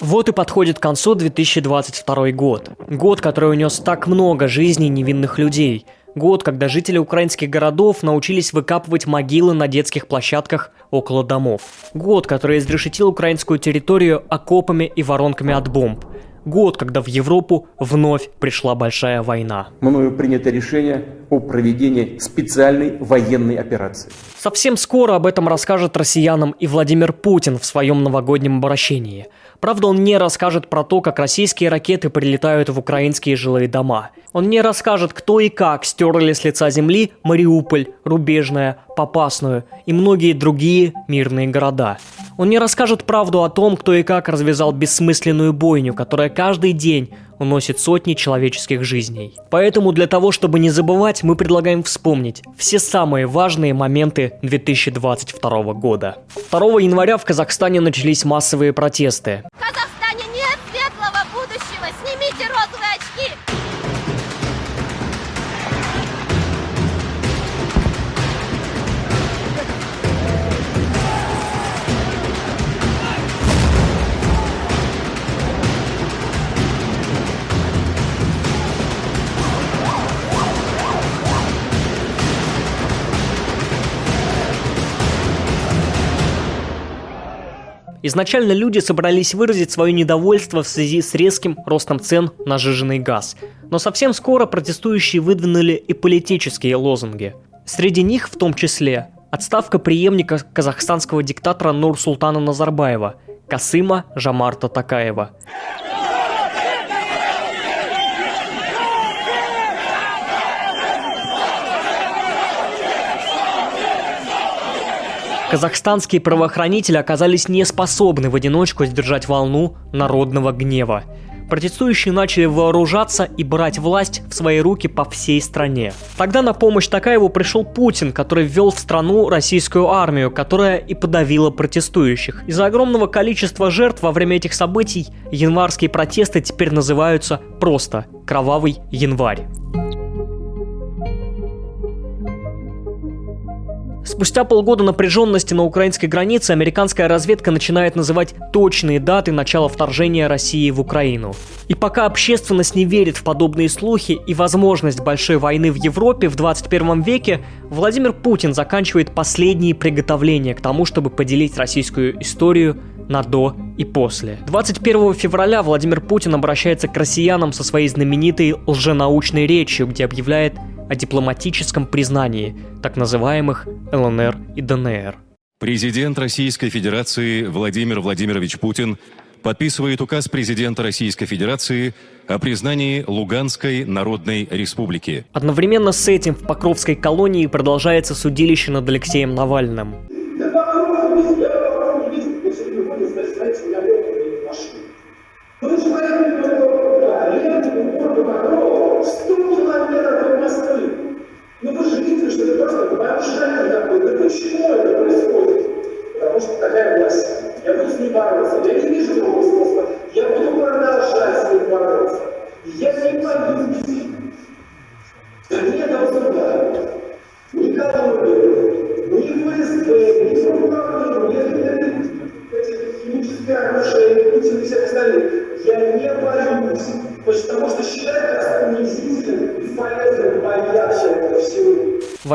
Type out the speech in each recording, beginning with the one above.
Вот и подходит к концу 2022 год. Год, который унес так много жизней невинных людей. Год, когда жители украинских городов научились выкапывать могилы на детских площадках около домов. Год, который изрешетил украинскую территорию окопами и воронками от бомб. Год, когда в Европу вновь пришла большая война. Мною принято решение о проведении специальной военной операции. Совсем скоро об этом расскажет россиянам и Владимир Путин в своем новогоднем обращении – Правда, он не расскажет про то, как российские ракеты прилетают в украинские жилые дома. Он не расскажет, кто и как стерли с лица земли Мариуполь, Рубежная, Попасную и многие другие мирные города. Он не расскажет правду о том, кто и как развязал бессмысленную бойню, которая каждый день уносит сотни человеческих жизней. Поэтому для того, чтобы не забывать, мы предлагаем вспомнить все самые важные моменты 2022 года. 2 января в Казахстане начались массовые протесты. Изначально люди собрались выразить свое недовольство в связи с резким ростом цен на жиженый газ. Но совсем скоро протестующие выдвинули и политические лозунги. Среди них в том числе отставка преемника казахстанского диктатора Нур-Султана Назарбаева, Касыма Жамарта Такаева. Казахстанские правоохранители оказались не способны в одиночку сдержать волну народного гнева. Протестующие начали вооружаться и брать власть в свои руки по всей стране. Тогда на помощь Такаеву пришел Путин, который ввел в страну российскую армию, которая и подавила протестующих. Из-за огромного количества жертв во время этих событий январские протесты теперь называются просто «Кровавый январь». Спустя полгода напряженности на украинской границе американская разведка начинает называть точные даты начала вторжения России в Украину. И пока общественность не верит в подобные слухи и возможность большой войны в Европе в 21 веке, Владимир Путин заканчивает последние приготовления к тому, чтобы поделить российскую историю на до и после. 21 февраля Владимир Путин обращается к россиянам со своей знаменитой лженаучной речью, где объявляет о дипломатическом признании так называемых ЛНР и ДНР. Президент Российской Федерации Владимир Владимирович Путин подписывает указ президента Российской Федерации о признании Луганской Народной Республики. Одновременно с этим в Покровской колонии продолжается судилище над Алексеем Навальным. В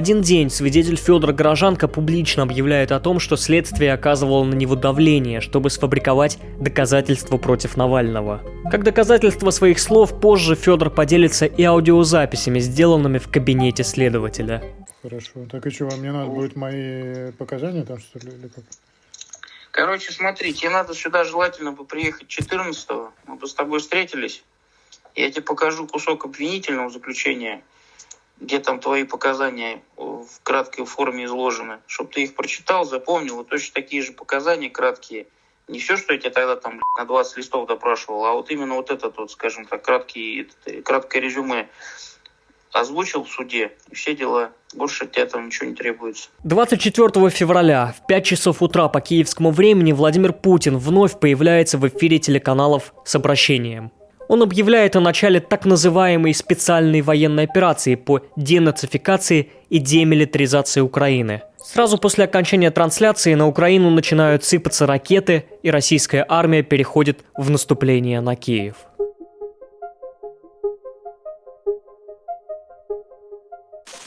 один день свидетель Федор Горожанко публично объявляет о том, что следствие оказывало на него давление, чтобы сфабриковать доказательства против Навального. Как доказательство своих слов, позже Федор поделится и аудиозаписями, сделанными в кабинете следователя. Хорошо. Так и что, вам не надо будет мои показания там, что ли, или как? Короче, смотри, тебе надо сюда желательно бы приехать 14-го. Мы бы с тобой встретились. Я тебе покажу кусок обвинительного заключения – где там твои показания в краткой форме изложены, чтобы ты их прочитал, запомнил, вот точно такие же показания краткие. Не все, что я тебе тогда там на 20 листов допрашивал, а вот именно вот этот вот, скажем так, краткий, этот, краткое резюме озвучил в суде, и все дела. Больше от тебя там ничего не требуется. 24 февраля в 5 часов утра по киевскому времени Владимир Путин вновь появляется в эфире телеканалов с обращением. Он объявляет о начале так называемой специальной военной операции по денацификации и демилитаризации Украины. Сразу после окончания трансляции на Украину начинают сыпаться ракеты, и российская армия переходит в наступление на Киев.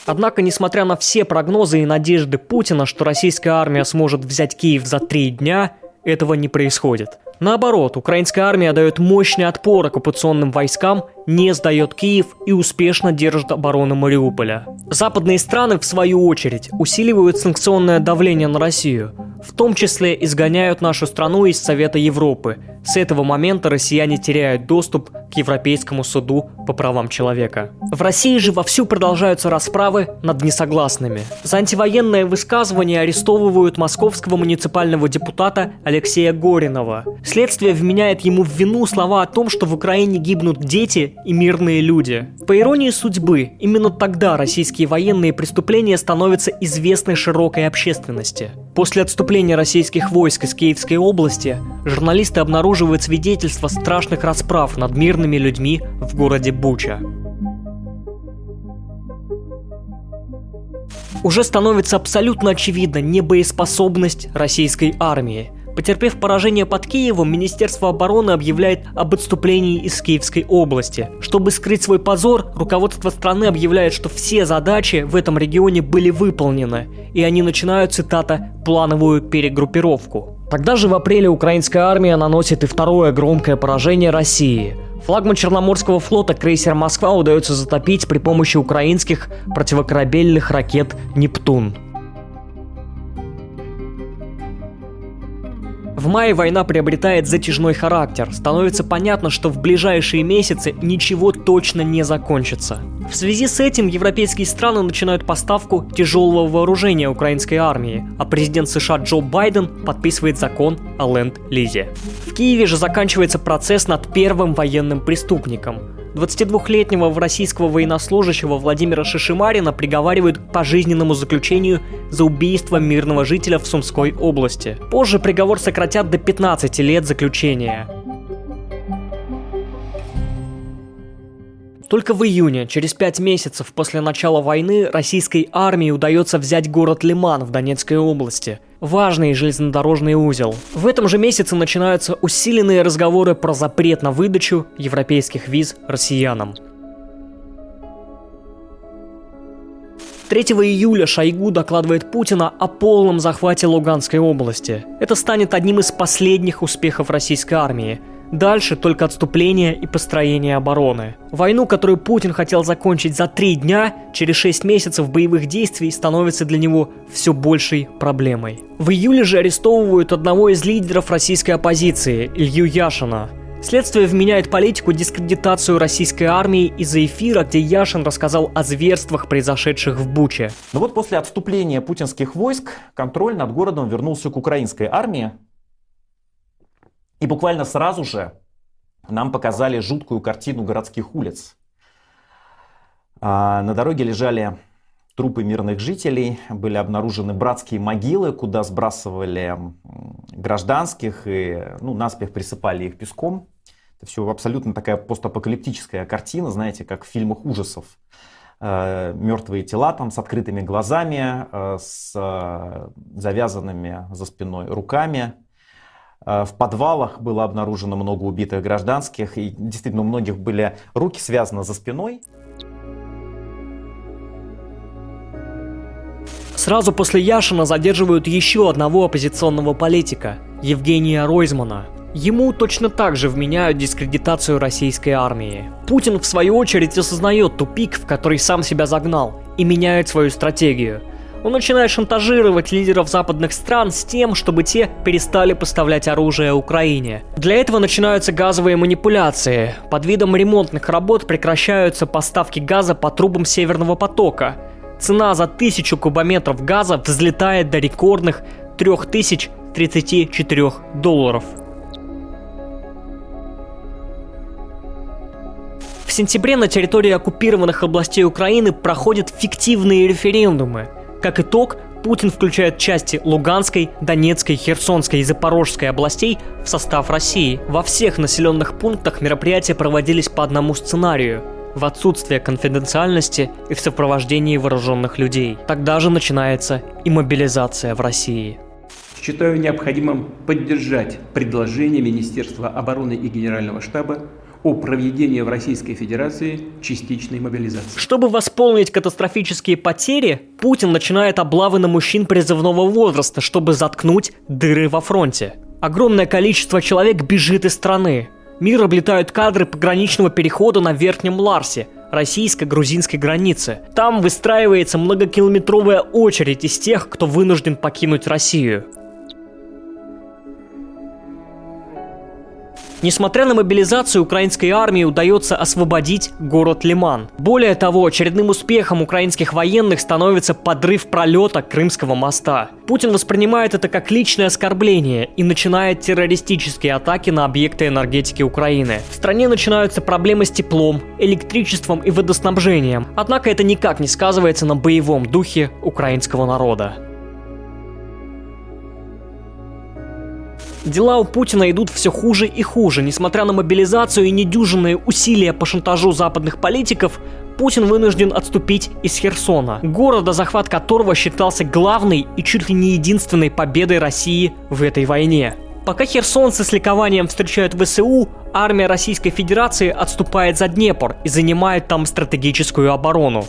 Однако, несмотря на все прогнозы и надежды Путина, что российская армия сможет взять Киев за три дня, этого не происходит. Наоборот, украинская армия дает мощный отпор оккупационным войскам, не сдает Киев и успешно держит оборону Мариуполя. Западные страны, в свою очередь, усиливают санкционное давление на Россию, в том числе изгоняют нашу страну из Совета Европы. С этого момента россияне теряют доступ к Европейскому суду по правам человека. В России же вовсю продолжаются расправы над несогласными. За антивоенное высказывание арестовывают московского муниципального депутата Алексея Горинова. Следствие вменяет ему в вину слова о том, что в Украине гибнут дети и мирные люди. По иронии судьбы, именно тогда российские военные преступления становятся известны широкой общественности. После отступления российских войск из Киевской области журналисты обнаруживают свидетельства страшных расправ над мирными людьми в городе Буча. Уже становится абсолютно очевидна небоеспособность российской армии – Потерпев поражение под Киевом, Министерство обороны объявляет об отступлении из Киевской области. Чтобы скрыть свой позор, руководство страны объявляет, что все задачи в этом регионе были выполнены, и они начинают, цитата, «плановую перегруппировку». Тогда же в апреле украинская армия наносит и второе громкое поражение России. Флагман Черноморского флота крейсер «Москва» удается затопить при помощи украинских противокорабельных ракет «Нептун». В мае война приобретает затяжной характер. Становится понятно, что в ближайшие месяцы ничего точно не закончится. В связи с этим европейские страны начинают поставку тяжелого вооружения украинской армии, а президент США Джо Байден подписывает закон о ленд-лизе. В Киеве же заканчивается процесс над первым военным преступником. 22-летнего российского военнослужащего Владимира Шишимарина приговаривают к пожизненному заключению за убийство мирного жителя в Сумской области. Позже приговор сократят до 15 лет заключения. Только в июне, через пять месяцев после начала войны, российской армии удается взять город Лиман в Донецкой области. Важный железнодорожный узел. В этом же месяце начинаются усиленные разговоры про запрет на выдачу европейских виз россиянам. 3 июля Шойгу докладывает Путина о полном захвате Луганской области. Это станет одним из последних успехов российской армии – Дальше только отступление и построение обороны. Войну, которую Путин хотел закончить за три дня, через шесть месяцев боевых действий становится для него все большей проблемой. В июле же арестовывают одного из лидеров российской оппозиции, Илью Яшина. Следствие вменяет политику дискредитацию российской армии из-за эфира, где Яшин рассказал о зверствах, произошедших в Буче. Но вот после отступления путинских войск контроль над городом вернулся к украинской армии, и буквально сразу же нам показали жуткую картину городских улиц. А, на дороге лежали трупы мирных жителей, были обнаружены братские могилы, куда сбрасывали гражданских и ну, наспех присыпали их песком. Это все абсолютно такая постапокалиптическая картина, знаете, как в фильмах ужасов. А, Мертвые тела там с открытыми глазами, а, с завязанными за спиной руками, в подвалах было обнаружено много убитых гражданских, и действительно у многих были руки связаны за спиной. Сразу после Яшина задерживают еще одного оппозиционного политика – Евгения Ройзмана. Ему точно так же вменяют дискредитацию российской армии. Путин, в свою очередь, осознает тупик, в который сам себя загнал, и меняет свою стратегию – он начинает шантажировать лидеров западных стран с тем, чтобы те перестали поставлять оружие Украине. Для этого начинаются газовые манипуляции. Под видом ремонтных работ прекращаются поставки газа по трубам Северного потока. Цена за тысячу кубометров газа взлетает до рекордных 3034 долларов. В сентябре на территории оккупированных областей Украины проходят фиктивные референдумы – как итог, Путин включает части Луганской, Донецкой, Херсонской и Запорожской областей в состав России. Во всех населенных пунктах мероприятия проводились по одному сценарию в отсутствие конфиденциальности и в сопровождении вооруженных людей. Тогда же начинается и мобилизация в России. Считаю необходимым поддержать предложение Министерства обороны и Генерального штаба о проведении в Российской Федерации частичной мобилизации. Чтобы восполнить катастрофические потери, Путин начинает облавы на мужчин призывного возраста, чтобы заткнуть дыры во фронте. Огромное количество человек бежит из страны. Мир облетают кадры пограничного перехода на Верхнем Ларсе, российско-грузинской границы. Там выстраивается многокилометровая очередь из тех, кто вынужден покинуть Россию. Несмотря на мобилизацию, украинской армии удается освободить город Лиман. Более того, очередным успехом украинских военных становится подрыв пролета Крымского моста. Путин воспринимает это как личное оскорбление и начинает террористические атаки на объекты энергетики Украины. В стране начинаются проблемы с теплом, электричеством и водоснабжением. Однако это никак не сказывается на боевом духе украинского народа. Дела у Путина идут все хуже и хуже. Несмотря на мобилизацию и недюжинные усилия по шантажу западных политиков, Путин вынужден отступить из Херсона, города, захват которого считался главной и чуть ли не единственной победой России в этой войне. Пока херсонцы с ликованием встречают ВСУ, армия Российской Федерации отступает за Днепр и занимает там стратегическую оборону.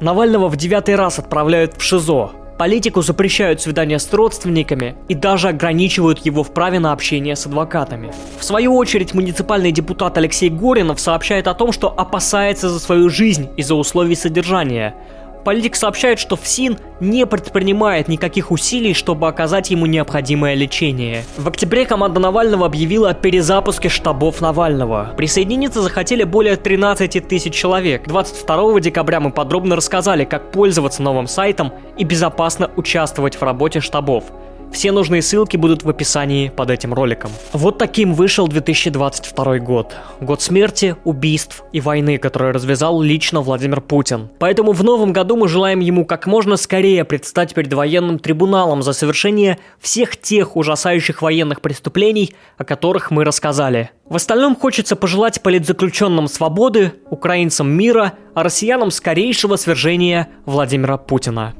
Навального в девятый раз отправляют в ШИЗО. Политику запрещают свидания с родственниками и даже ограничивают его в праве на общение с адвокатами. В свою очередь, муниципальный депутат Алексей Горинов сообщает о том, что опасается за свою жизнь из-за условий содержания – Политик сообщает, что ФСИН не предпринимает никаких усилий, чтобы оказать ему необходимое лечение. В октябре команда Навального объявила о перезапуске штабов Навального. Присоединиться захотели более 13 тысяч человек. 22 декабря мы подробно рассказали, как пользоваться новым сайтом и безопасно участвовать в работе штабов. Все нужные ссылки будут в описании под этим роликом. Вот таким вышел 2022 год. Год смерти, убийств и войны, которую развязал лично Владимир Путин. Поэтому в новом году мы желаем ему как можно скорее предстать перед военным трибуналом за совершение всех тех ужасающих военных преступлений, о которых мы рассказали. В остальном хочется пожелать политзаключенным свободы, украинцам мира, а россиянам скорейшего свержения Владимира Путина.